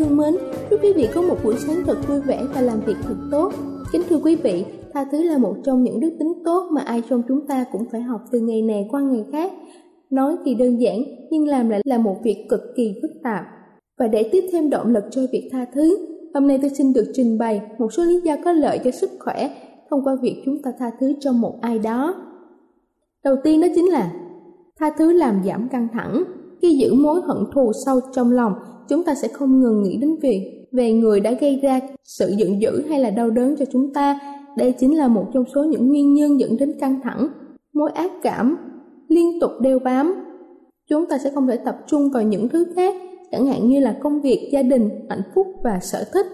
Thân thương mến, chúc quý vị có một buổi sáng thật vui vẻ và làm việc thật tốt. Kính thưa quý vị, tha thứ là một trong những đức tính tốt mà ai trong chúng ta cũng phải học từ ngày này qua ngày khác. Nói thì đơn giản, nhưng làm lại là một việc cực kỳ phức tạp. Và để tiếp thêm động lực cho việc tha thứ, hôm nay tôi xin được trình bày một số lý do có lợi cho sức khỏe thông qua việc chúng ta tha thứ cho một ai đó. Đầu tiên đó chính là tha thứ làm giảm căng thẳng. Khi giữ mối hận thù sâu trong lòng chúng ta sẽ không ngừng nghĩ đến việc về người đã gây ra sự giận dữ hay là đau đớn cho chúng ta. Đây chính là một trong số những nguyên nhân dẫn đến căng thẳng, mối ác cảm liên tục đeo bám. Chúng ta sẽ không thể tập trung vào những thứ khác, chẳng hạn như là công việc, gia đình, hạnh phúc và sở thích.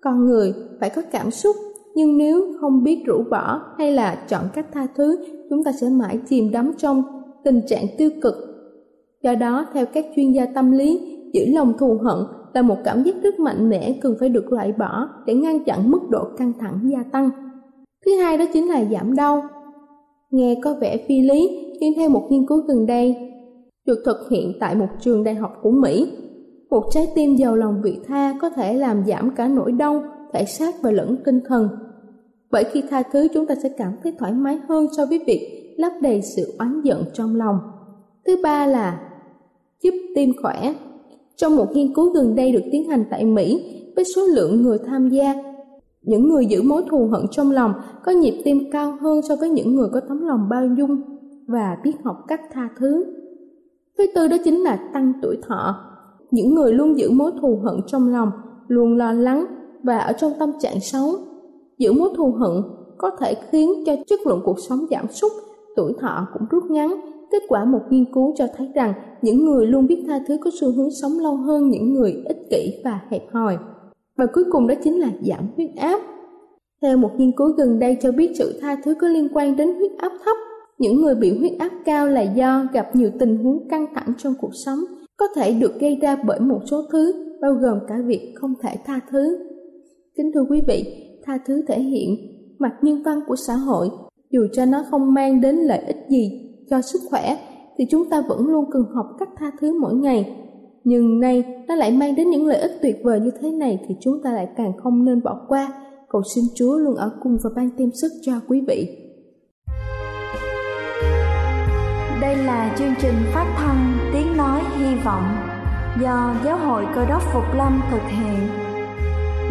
Con người phải có cảm xúc, nhưng nếu không biết rũ bỏ hay là chọn cách tha thứ, chúng ta sẽ mãi chìm đắm trong tình trạng tiêu cực. Do đó, theo các chuyên gia tâm lý, giữ lòng thù hận là một cảm giác rất mạnh mẽ cần phải được loại bỏ để ngăn chặn mức độ căng thẳng gia tăng. Thứ hai đó chính là giảm đau. Nghe có vẻ phi lý, nhưng theo một nghiên cứu gần đây, được thực hiện tại một trường đại học của Mỹ, một trái tim giàu lòng vị tha có thể làm giảm cả nỗi đau, thể xác và lẫn tinh thần. Bởi khi tha thứ chúng ta sẽ cảm thấy thoải mái hơn so với việc lấp đầy sự oán giận trong lòng. Thứ ba là giúp tim khỏe. Trong một nghiên cứu gần đây được tiến hành tại Mỹ với số lượng người tham gia, những người giữ mối thù hận trong lòng có nhịp tim cao hơn so với những người có tấm lòng bao dung và biết học cách tha thứ. Thứ tư đó chính là tăng tuổi thọ. Những người luôn giữ mối thù hận trong lòng, luôn lo lắng và ở trong tâm trạng xấu. Giữ mối thù hận có thể khiến cho chất lượng cuộc sống giảm sút, tuổi thọ cũng rút ngắn Kết quả một nghiên cứu cho thấy rằng những người luôn biết tha thứ có xu hướng sống lâu hơn những người ích kỷ và hẹp hòi. Và cuối cùng đó chính là giảm huyết áp. Theo một nghiên cứu gần đây cho biết sự tha thứ có liên quan đến huyết áp thấp. Những người bị huyết áp cao là do gặp nhiều tình huống căng thẳng trong cuộc sống, có thể được gây ra bởi một số thứ, bao gồm cả việc không thể tha thứ. Kính thưa quý vị, tha thứ thể hiện mặt nhân văn của xã hội, dù cho nó không mang đến lợi ích gì cho sức khỏe, thì chúng ta vẫn luôn cần học cách tha thứ mỗi ngày. Nhưng nay, nó lại mang đến những lợi ích tuyệt vời như thế này thì chúng ta lại càng không nên bỏ qua. Cầu xin Chúa luôn ở cùng và ban thêm sức cho quý vị. Đây là chương trình phát thanh Tiếng Nói Hy Vọng do Giáo hội Cơ đốc Phục Lâm thực hiện.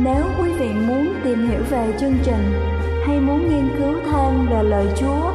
Nếu quý vị muốn tìm hiểu về chương trình hay muốn nghiên cứu thêm về lời Chúa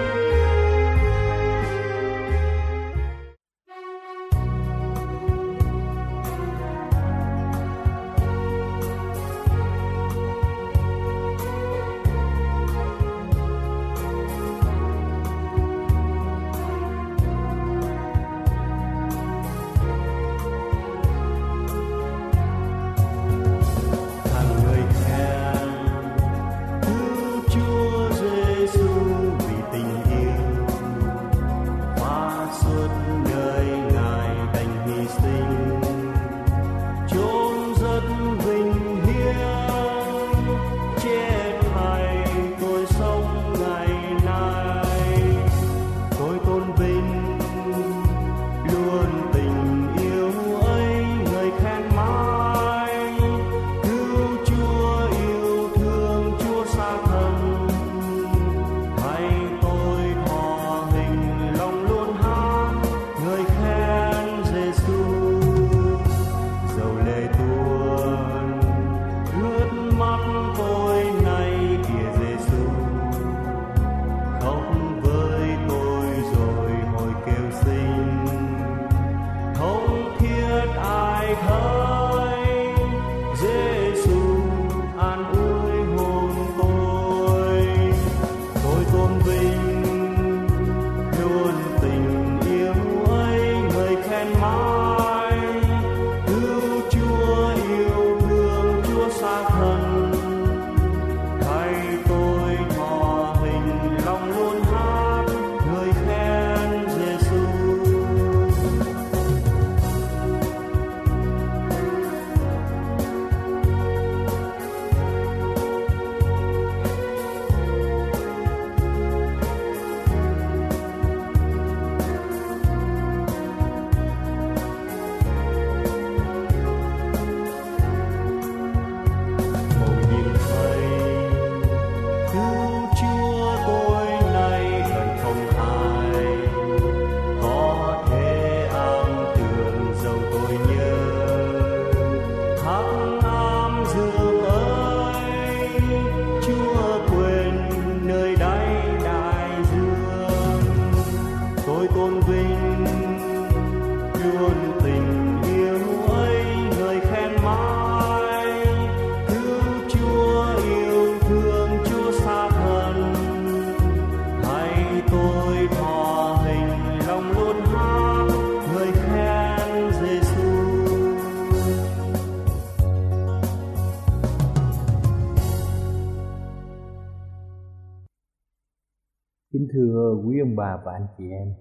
Kính thưa quý ông bà và anh chị em,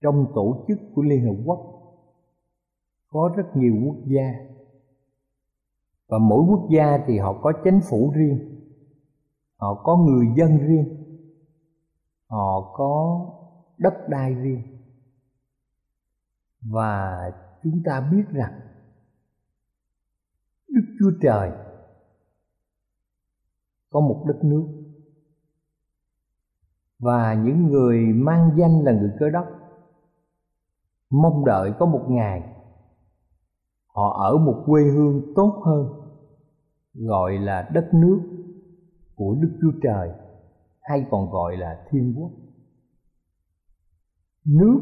trong tổ chức của liên hợp quốc có rất nhiều quốc gia, và mỗi quốc gia thì họ có chính phủ riêng, họ có người dân riêng, họ có đất đai riêng. Và chúng ta biết rằng đức chúa trời có một đất nước và những người mang danh là người cơ đốc, mong đợi có một ngày họ ở một quê hương tốt hơn, gọi là đất nước của đức chúa trời, hay còn gọi là thiên quốc. Nước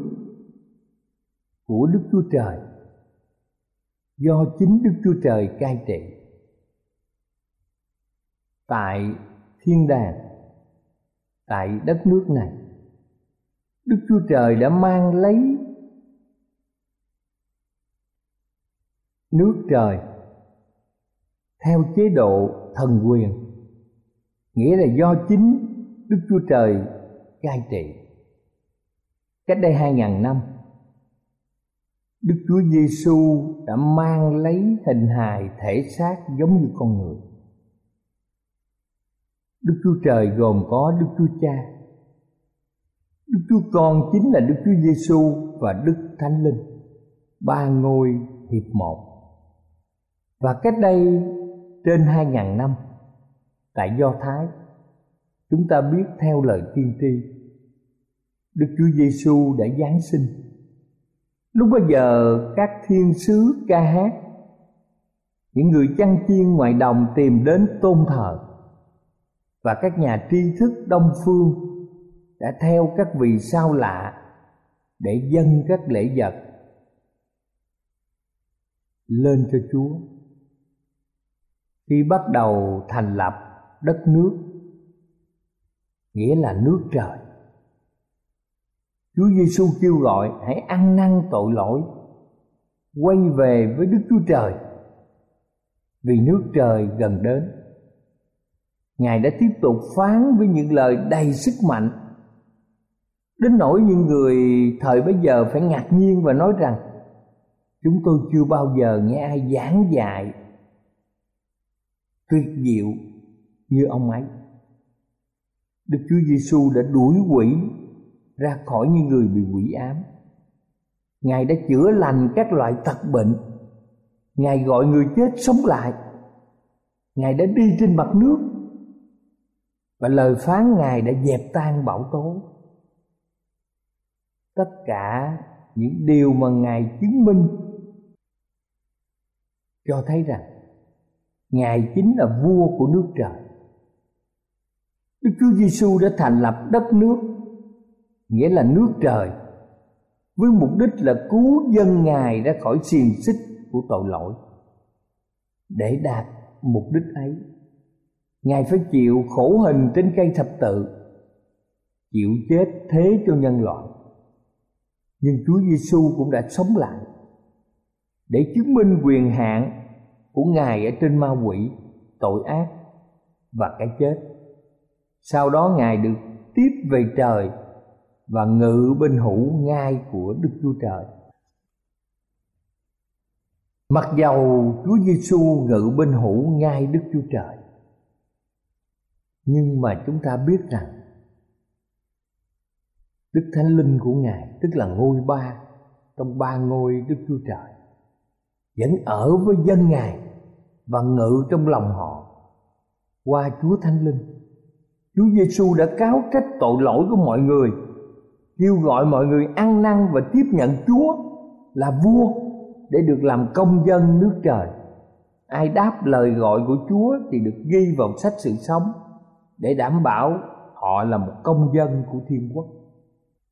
của đức chúa trời do chính đức chúa trời cai trị. Tại thiên đàng tại đất nước này. Đức chúa trời đã mang lấy nước trời theo chế độ thần quyền, nghĩa là do chính đức chúa trời cai trị. Cách đây hai ngàn năm, đức chúa giêsu đã mang lấy hình hài thể xác giống như con người. Đức Chúa Trời gồm có Đức Chúa Cha, Đức Chúa Con chính là Đức Chúa Giêsu và Đức Thánh Linh, ba ngôi hiệp một. Và cách đây trên hai ngàn năm tại Do Thái, chúng ta biết theo lời tiên tri, Đức Chúa Giêsu đã giáng sinh. Lúc bấy giờ các thiên sứ ca hát những người chăn chiên ngoài đồng tìm đến tôn thờ và các nhà tri thức đông phương đã theo các vị sao lạ để dâng các lễ vật lên cho Chúa. Khi bắt đầu thành lập đất nước nghĩa là nước trời. Chúa Giêsu kêu gọi hãy ăn năn tội lỗi, quay về với Đức Chúa Trời vì nước trời gần đến. Ngài đã tiếp tục phán với những lời đầy sức mạnh. Đến nỗi những người thời bấy giờ phải ngạc nhiên và nói rằng, chúng tôi chưa bao giờ nghe ai giảng dạy tuyệt diệu như ông ấy. Đức chúa giêsu đã đuổi quỷ ra khỏi những người bị quỷ ám. Ngài đã chữa lành các loại tật bệnh. Ngài gọi người chết sống lại. Ngài đã đi trên mặt nước và lời phán ngài đã dẹp tan bão tố. Tất cả những điều mà ngài chứng minh cho thấy rằng ngài chính là vua của nước trời. Đức chúa giêsu đã thành lập đất nước, nghĩa là nước trời, với mục đích là cứu dân ngài ra khỏi xiềng xích của tội lỗi, để đạt mục đích ấy ngài phải chịu khổ hình trên cây thập tự chịu chết thế cho nhân loại nhưng Chúa Giêsu cũng đã sống lại để chứng minh quyền hạn của Ngài ở trên ma quỷ, tội ác và cái chết. Sau đó Ngài được tiếp về trời và ngự bên hữu ngai của Đức Chúa Trời. Mặc dầu Chúa Giêsu ngự bên hữu ngai Đức Chúa Trời, nhưng mà chúng ta biết rằng Đức Thánh Linh của Ngài tức là ngôi ba trong ba ngôi Đức Chúa Trời vẫn ở với dân Ngài và ngự trong lòng họ qua Chúa Thánh Linh. Chúa Giêsu đã cáo trách tội lỗi của mọi người, kêu gọi mọi người ăn năn và tiếp nhận Chúa là vua để được làm công dân nước trời. Ai đáp lời gọi của Chúa thì được ghi vào sách sự sống để đảm bảo họ là một công dân của thiên quốc.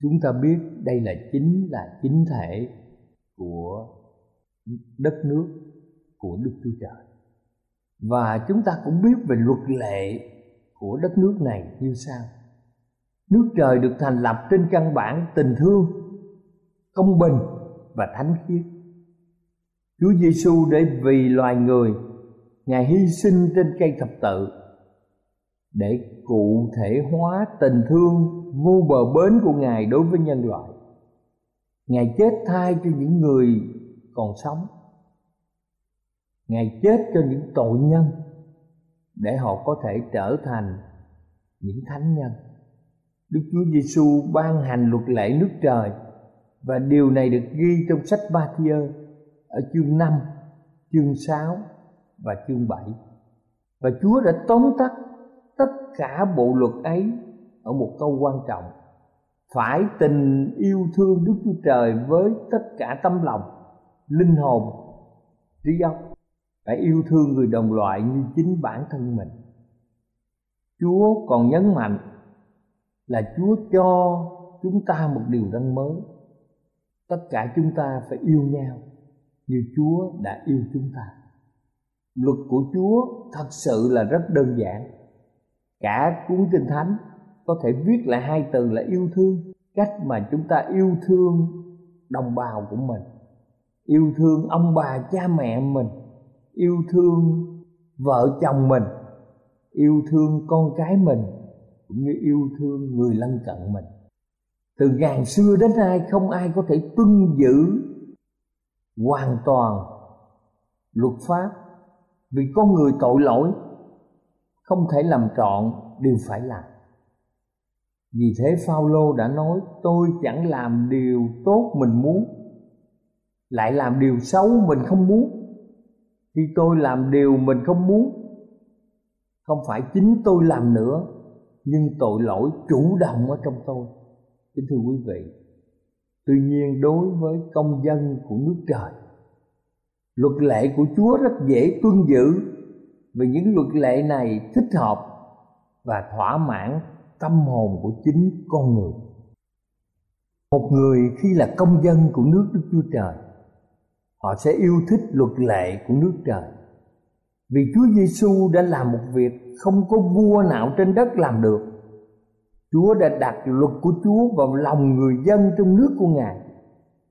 Chúng ta biết đây là chính là chính thể của đất nước, của đức chúa trời. Và chúng ta cũng biết về luật lệ của đất nước này như sau. Nước trời được thành lập trên căn bản tình thương, công bình và thánh khiết. Chúa giêsu để vì loài người, ngài hy sinh trên cây thập tự để cụ thể hóa tình thương vô bờ bến của ngài đối với nhân loại. Ngài chết thay cho những người còn sống. Ngài chết cho những tội nhân để họ có thể trở thành những thánh nhân. Đức chúa giêsu ban hành luật lệ nước trời và điều này được ghi trong sách ba thi ở chương 5, chương 6 và chương 7 và chúa đã tóm tắt tất cả bộ luật ấy ở một câu quan trọng. Phải tình yêu thương đức chúa trời với tất cả tâm lòng, linh hồn, trí óc. Phải yêu thương người đồng loại như chính bản thân mình. Chúa còn nhấn mạnh là chúa cho chúng ta một điều răn mới. Tất cả chúng ta phải yêu nhau như chúa đã yêu chúng ta. Luật của chúa thật sự là rất đơn giản cả cuốn kinh thánh có thể viết lại hai từ là yêu thương, cách mà chúng ta yêu thương đồng bào của mình. Yêu thương ông bà cha mẹ mình, yêu thương vợ chồng mình, yêu thương con cái mình, cũng như yêu thương người lân cận mình. Từ ngàn xưa đến nay không ai có thể tuân giữ hoàn toàn luật pháp vì con người tội lỗi không thể làm trọn điều phải làm. Vì thế Phaolô đã nói, tôi chẳng làm điều tốt mình muốn, lại làm điều xấu mình không muốn. Khi tôi làm điều mình không muốn, không phải chính tôi làm nữa, nhưng tội lỗi chủ động ở trong tôi. Kính thưa quý vị, tuy nhiên đối với công dân của nước trời, luật lệ của chúa rất dễ tuân giữ vì những luật lệ này thích hợp và thỏa mãn tâm hồn của chính con người. Một người khi là công dân của nước đức chúa trời, họ sẽ yêu thích luật lệ của nước trời. Vì chúa giêsu đã làm một việc không có vua nào trên đất làm được. Chúa đã đặt luật của chúa vào lòng người dân trong nước của ngài.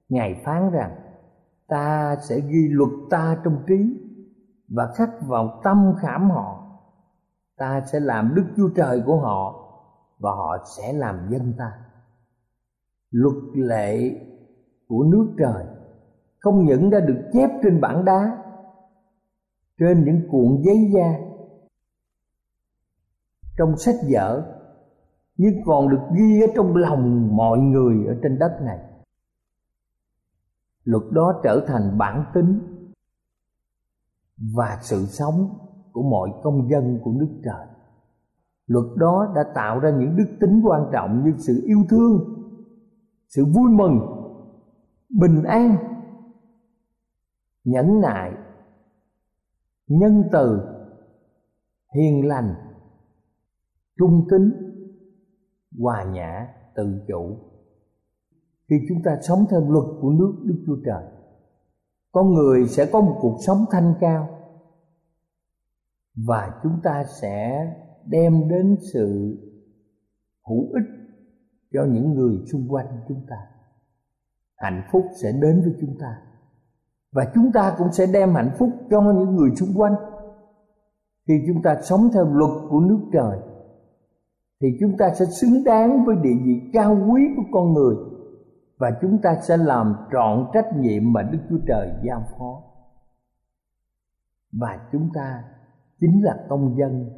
Ngài phán rằng, ta sẽ ghi luật ta trong trí và khắc vào tâm khảm họ, ta sẽ làm đức chúa trời của họ và họ sẽ làm dân ta. Luật lệ của nước trời không những đã được chép trên bảng đá, trên những cuộn giấy da, trong sách vở, nhưng còn được ghi ở trong lòng mọi người ở trên đất này. Luật đó trở thành bản tính và sự sống của mọi công dân của nước trời. Luật đó đã tạo ra những đức tính quan trọng như sự yêu thương, sự vui mừng, bình an, nhẫn nại, nhân từ, hiền lành, trung tính hòa nhã, tự chủ. Khi chúng ta sống theo luật của nước đức chúa trời con người sẽ có một cuộc sống thanh cao. Và chúng ta sẽ đem đến sự hữu ích cho những người xung quanh chúng ta. Hạnh phúc sẽ đến với chúng ta. Và chúng ta cũng sẽ đem hạnh phúc cho những người xung quanh. Khi chúng ta sống theo luật của nước trời, thì chúng ta sẽ xứng đáng với địa vị cao quý của con người và chúng ta sẽ làm trọn trách nhiệm mà Đức Chúa Trời giao phó. Và chúng ta chính là công dân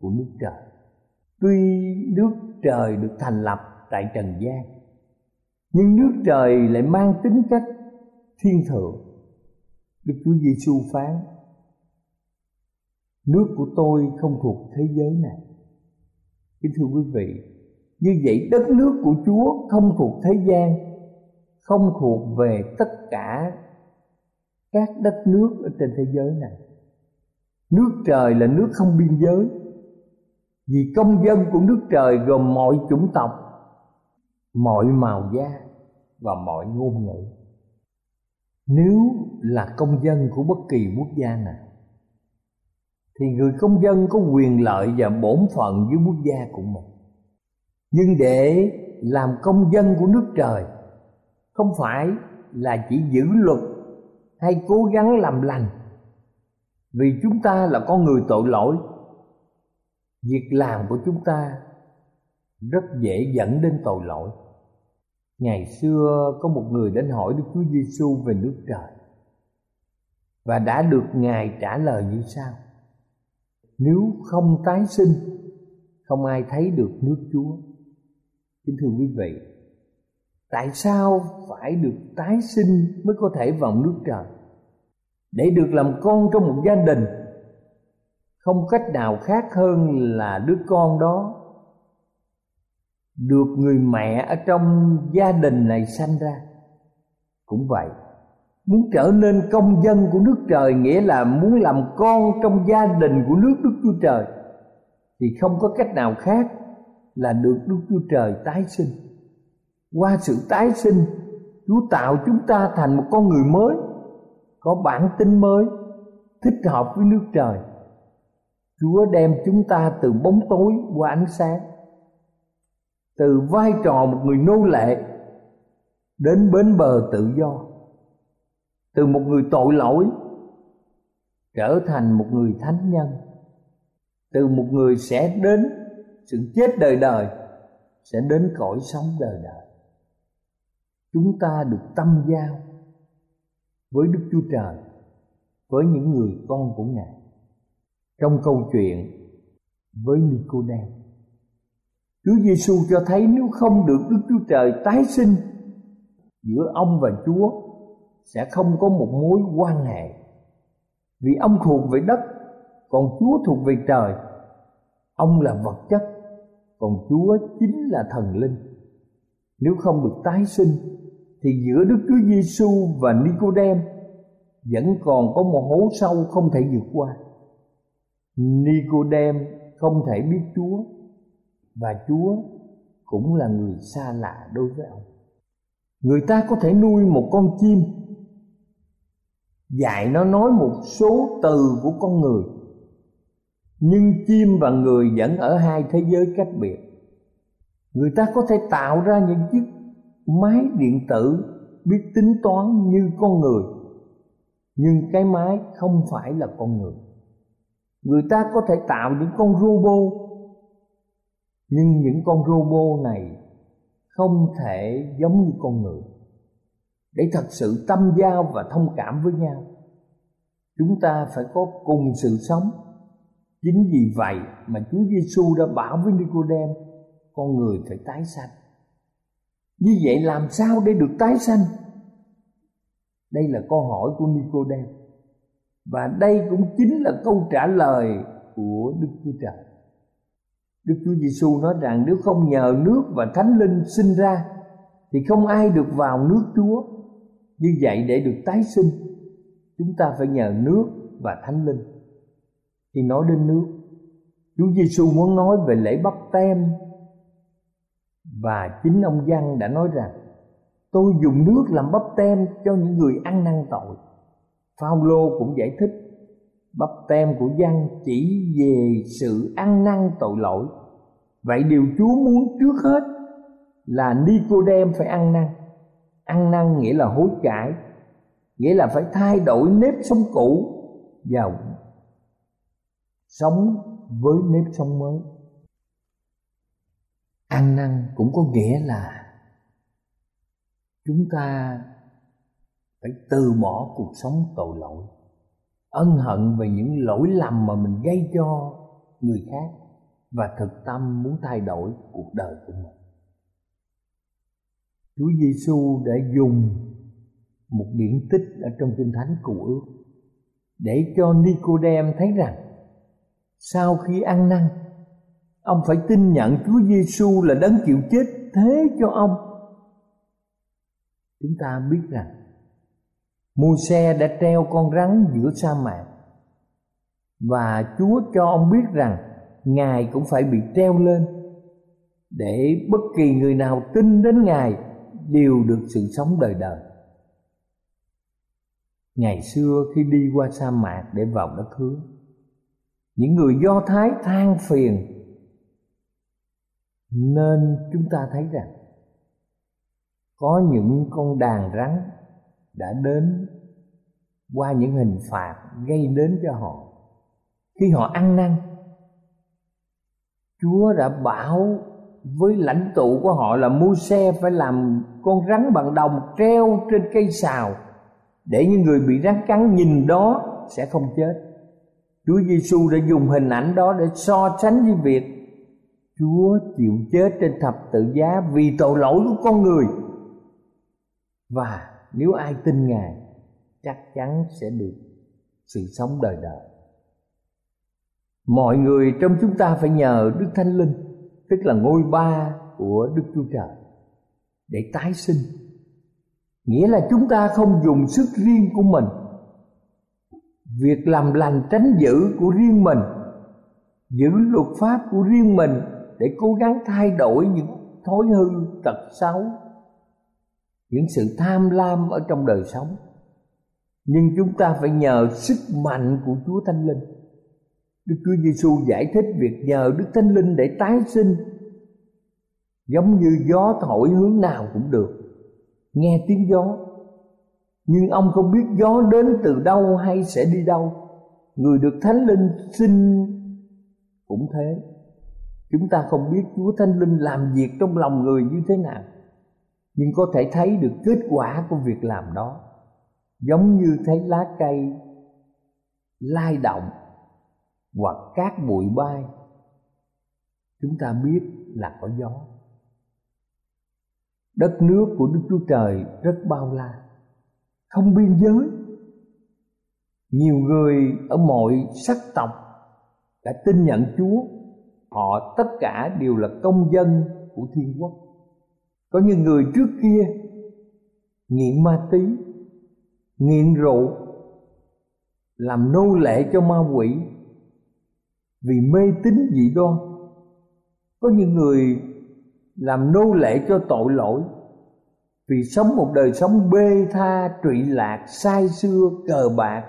của nước trời. Tuy nước trời được thành lập tại trần gian, nhưng nước trời lại mang tính cách thiên thượng. Đức Chúa Giêsu phán: Nước của tôi không thuộc thế giới này. Kính thưa quý vị, như vậy đất nước của Chúa không thuộc thế gian không thuộc về tất cả các đất nước ở trên thế giới này. Nước trời là nước không biên giới, vì công dân của nước trời gồm mọi chủng tộc, mọi màu da và mọi ngôn ngữ. Nếu là công dân của bất kỳ quốc gia nào, thì người công dân có quyền lợi và bổn phận với quốc gia của mình. Nhưng để làm công dân của nước trời không phải là chỉ giữ luật hay cố gắng làm lành. Vì chúng ta là con người tội lỗi, việc làm của chúng ta rất dễ dẫn đến tội lỗi. Ngày xưa có một người đến hỏi đức chúa giêsu về nước trời, và đã được ngài trả lời như sau nếu không tái sinh, không ai thấy được nước chúa. Kính thưa quý vị tại sao phải được tái sinh mới có thể vào nước trời? Để được làm con trong một gia đình, không cách nào khác hơn là đứa con đó được người mẹ ở trong gia đình này sanh ra. Cũng vậy, muốn trở nên công dân của nước trời nghĩa là muốn làm con trong gia đình của nước đức chúa trời, thì không có cách nào khác là được đức chúa trời tái sinh qua sự tái sinh, chúa tạo chúng ta thành một con người mới, có bản tính mới, thích hợp với nước trời. Chúa đem chúng ta từ bóng tối qua ánh sáng, từ vai trò một người nô lệ đến bến bờ tự do. Từ một người tội lỗi trở thành một người thánh nhân. Từ một người sẽ đến sự chết đời đời, sẽ đến cõi sống đời đời chúng ta được tâm giao với Đức Chúa Trời, với những người con của Ngài. Trong câu chuyện với Nicodem, Chúa Giêsu cho thấy nếu không được Đức Chúa Trời tái sinh giữa ông và Chúa sẽ không có một mối quan hệ. Vì ông thuộc về đất, còn Chúa thuộc về trời. Ông là vật chất, còn Chúa chính là thần linh. Nếu không được tái sinh thì giữa Đức Chúa Giêsu và Nicodem vẫn còn có một hố sâu không thể vượt qua Nicodem không thể biết Chúa và Chúa cũng là người xa lạ đối với ông. Người ta có thể nuôi một con chim, dạy nó nói một số từ của con người, nhưng chim và người vẫn ở hai thế giới cách biệt người ta có thể tạo ra những chiếc máy điện tử biết tính toán như con người, nhưng cái máy không phải là con người. Người ta có thể tạo những con robot, nhưng những con robot này không thể giống như con người. Để thật sự tâm giao và thông cảm với nhau, chúng ta phải có cùng sự sống. Chính vì vậy mà Chúa Giêsu đã bảo với Nicodem con người phải tái sanh như vậy làm sao để được tái sanh đây là câu hỏi của Nicodem và đây cũng chính là câu trả lời của Đức Chúa Trời Đức Chúa Giêsu nói rằng nếu không nhờ nước và Thánh Linh sinh ra thì không ai được vào nước Chúa. Như vậy để được tái sinh, chúng ta phải nhờ nước và Thánh Linh. thì nói đến nước, Chúa Giêsu muốn nói về lễ bắp tem và chính ông Giăng đã nói rằng, tôi dùng nước làm bắp tem cho những người ăn năn tội. Phaolô cũng giải thích, bắp tem của Giăng chỉ về sự ăn năn tội lỗi. Vậy điều chúa muốn trước hết là nicodem phải ăn năn. Ăn năn nghĩa là hối cải, nghĩa là phải thay đổi nếp sống cũ vào sống với nếp sống mới ăn năn cũng có nghĩa là chúng ta phải từ bỏ cuộc sống tội lỗi, ân hận về những lỗi lầm mà mình gây cho người khác và thực tâm muốn thay đổi cuộc đời của mình. Chúa Giêsu đã dùng một điển tích ở trong Kinh Thánh Cựu Ước để cho Nicodem thấy rằng sau khi ăn năn ông phải tin nhận Chúa Giêsu là đấng chịu chết thế cho ông. Chúng ta biết rằng Môi-se đã treo con rắn giữa sa mạc và Chúa cho ông biết rằng Ngài cũng phải bị treo lên để bất kỳ người nào tin đến Ngài đều được sự sống đời đời. Ngày xưa khi đi qua sa mạc để vào đất hứa, những người Do Thái than phiền nên chúng ta thấy rằng, có những con đàn rắn đã đến qua những hình phạt gây đến cho họ. Khi họ ăn năn, chúa đã bảo với lãnh tụ của họ là mua xe phải làm con rắn bằng đồng treo trên cây xào để những người bị rắn cắn nhìn đó sẽ không chết. Chúa Giêsu đã dùng hình ảnh đó để so sánh với việc Chúa chịu chết trên thập tự giá vì tội lỗi của con người. Và nếu ai tin ngài, chắc chắn sẽ được sự sống đời đời. Mọi người trong chúng ta phải nhờ đức thánh linh, tức là ngôi ba của đức chúa trời, để tái sinh. Nghĩa là chúng ta không dùng sức riêng của mình. Việc làm lành tránh giữ của riêng mình, giữ luật pháp của riêng mình để cố gắng thay đổi những thói hư tật xấu, những sự tham lam ở trong đời sống nhưng chúng ta phải nhờ sức mạnh của Chúa Thánh Linh. Đức Chúa Giêsu giải thích việc nhờ Đức Thánh Linh để tái sinh, giống như gió thổi hướng nào cũng được. Nghe tiếng gió nhưng ông không biết gió đến từ đâu hay sẽ đi đâu. Người được Thánh Linh sinh cũng thế. Chúng ta không biết Chúa Thánh Linh làm việc trong lòng người như thế nào, nhưng có thể thấy được kết quả của việc làm đó. Giống như thấy lá cây lai động hoặc cát bụi bay, chúng ta biết là có gió. Đất nước của đức chúa trời rất bao la, không biên giới. Nhiều người ở mọi sắc tộc đã tin nhận chúa họ tất cả đều là công dân của thiên quốc. Có những người trước kia nghiện ma túy, nghiện rượu, làm nô lệ cho ma quỷ vì mê tín dị đoan. Có những người làm nô lệ cho tội lỗi vì sống một đời sống bê tha, trụy lạc, sai xưa, cờ bạc,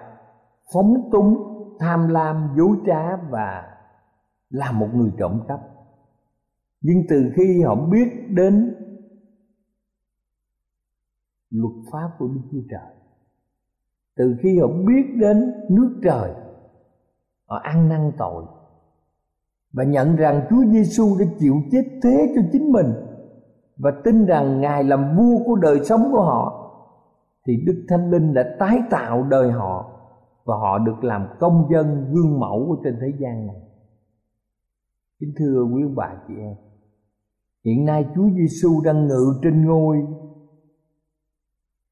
phóng túng, tham lam, dối trá và là một người trộm cắp nhưng từ khi họ biết đến luật pháp của đức chúa trời, từ khi họ biết đến nước trời, họ ăn năn tội và nhận rằng Chúa Giêsu đã chịu chết thế cho chính mình và tin rằng Ngài làm vua của đời sống của họ, thì Đức Thánh Linh đã tái tạo đời họ và họ được làm công dân gương mẫu của trên thế gian này. Kính thưa quý ông bà chị em, hiện nay Chúa Giêsu đang ngự trên ngôi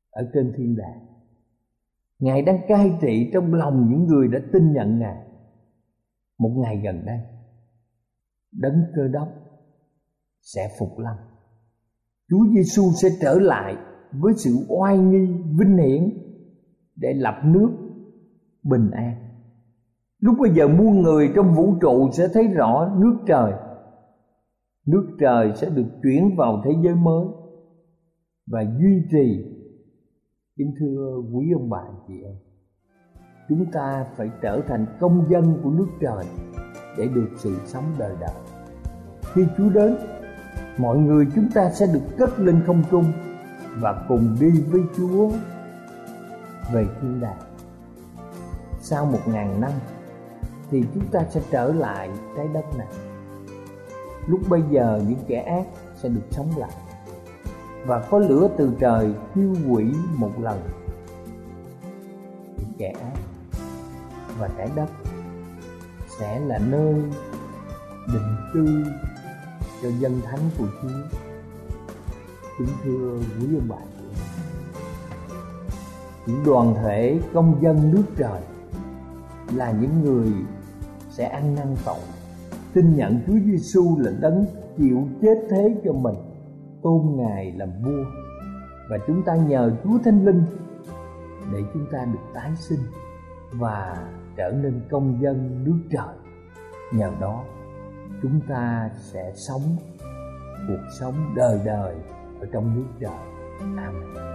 ở trên thiên đàng. Ngài đang cai trị trong lòng những người đã tin nhận Ngài. Một ngày gần đây, đấng cơ đốc sẽ phục lâm Chúa Giêsu sẽ trở lại với sự oai nghi vinh hiển để lập nước bình an. Lúc bây giờ muôn người trong vũ trụ sẽ thấy rõ nước trời. Nước trời sẽ được chuyển vào thế giới mới và duy trì. Kính thưa quý ông bà chị em, chúng ta phải trở thành công dân của nước trời để được sự sống đời đời. Khi Chúa đến, mọi người chúng ta sẽ được cất lên không trung và cùng đi với Chúa về thiên đàng. Sau một ngàn năm thì chúng ta sẽ trở lại trái đất này. Lúc bây giờ, những kẻ ác sẽ được sống lại và có lửa từ trời thiêu hủy một lần những kẻ ác và trái đất sẽ là nơi định cư cho dân thánh của Chúa. Kính thưa quý ông bà những đoàn thể công dân nước trời là những người sẽ ăn năn tội. Tin nhận Chúa Giêsu là đấng chịu chết thế cho mình. Tôn ngài làm vua. Và chúng ta nhờ Chúa Thánh Linh để chúng ta được tái sinh và trở nên công dân nước trời. Nhờ đó, chúng ta sẽ sống cuộc sống đời đời ở trong nước trời. Amen.